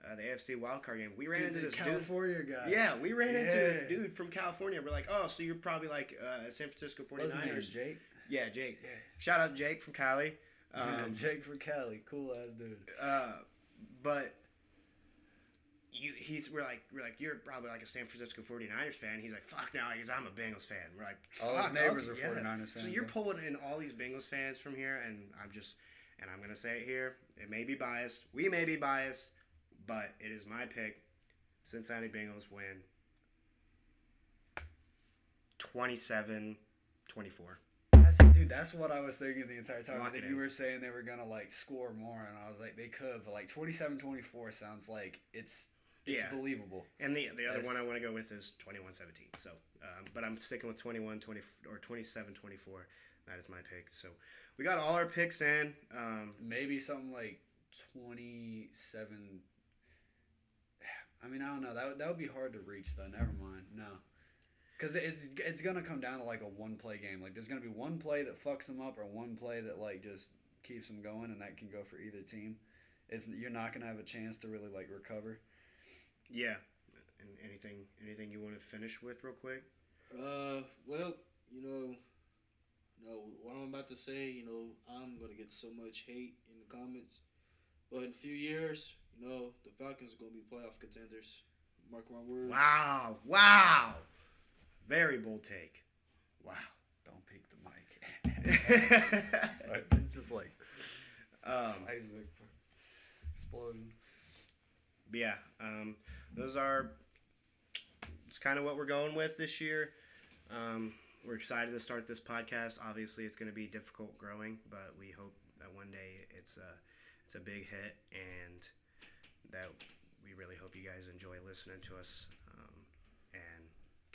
uh, the AFC wildcard game. We ran Dude, into the this dude. California guy. Yeah, we ran into this dude from California. We're like, oh, so you're probably like uh, San Francisco What was his name? 49ers. Jake. Yeah, Jake. Yeah. Shout out to Jake from Cali. Um, Jake for Cali, cool ass dude. uh, but you, he's we're like we're like you're probably like a San Francisco 49ers fan. He's like fuck now because I'm a Bengals fan. We're like All his neighbors okay, are yeah." 49ers So fans, you're though. pulling in all these Bengals fans from here, and I'm just and I'm gonna say it here. It may be biased. We may be biased, but it is my pick. Cincinnati Bengals win 27 24. That's, dude, that's what I was thinking the entire time. Lock then it you in. were saying they were gonna like score more, and I was like, they could, but like 27-24 sounds like it's it's Yeah. believable. And the the other That's- one I want to go with is 21-17. So, um, but I'm sticking with 21 20 or 27 24. That is my pick. So, we got all our picks in. Um, Maybe something like twenty seven. I mean, I don't know. That that would be hard to reach though. Never mind. No. Because it's it's gonna come down to like a one play game. Like there's gonna be one play that fucks them up, or one play that like just keeps them going, and that can go for either team. It's you're not gonna have a chance to really like recover. yeah. And anything anything you want to finish with real quick? Uh, well, you know, no, what I'm about to say, you know, I'm gonna get so much hate in the comments, but in a few years, you know, the Falcons are gonna be playoff contenders. Mark my words. Wow! Wow! Very bold take. Wow. Don't peek the mic. Sorry, it's just like Um, seismic explosion. But yeah, um, those are. It's kind of what we're going with this year. Um, we're excited to start this podcast. Obviously, it's going to be difficult growing, but we hope that one day it's a it's a big hit, and that we really hope you guys enjoy listening to us,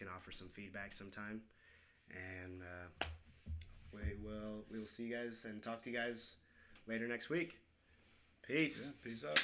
can offer some feedback sometime. And uh, we will we will see you guys and talk to you guys later next week. Peace. Yeah, peace out.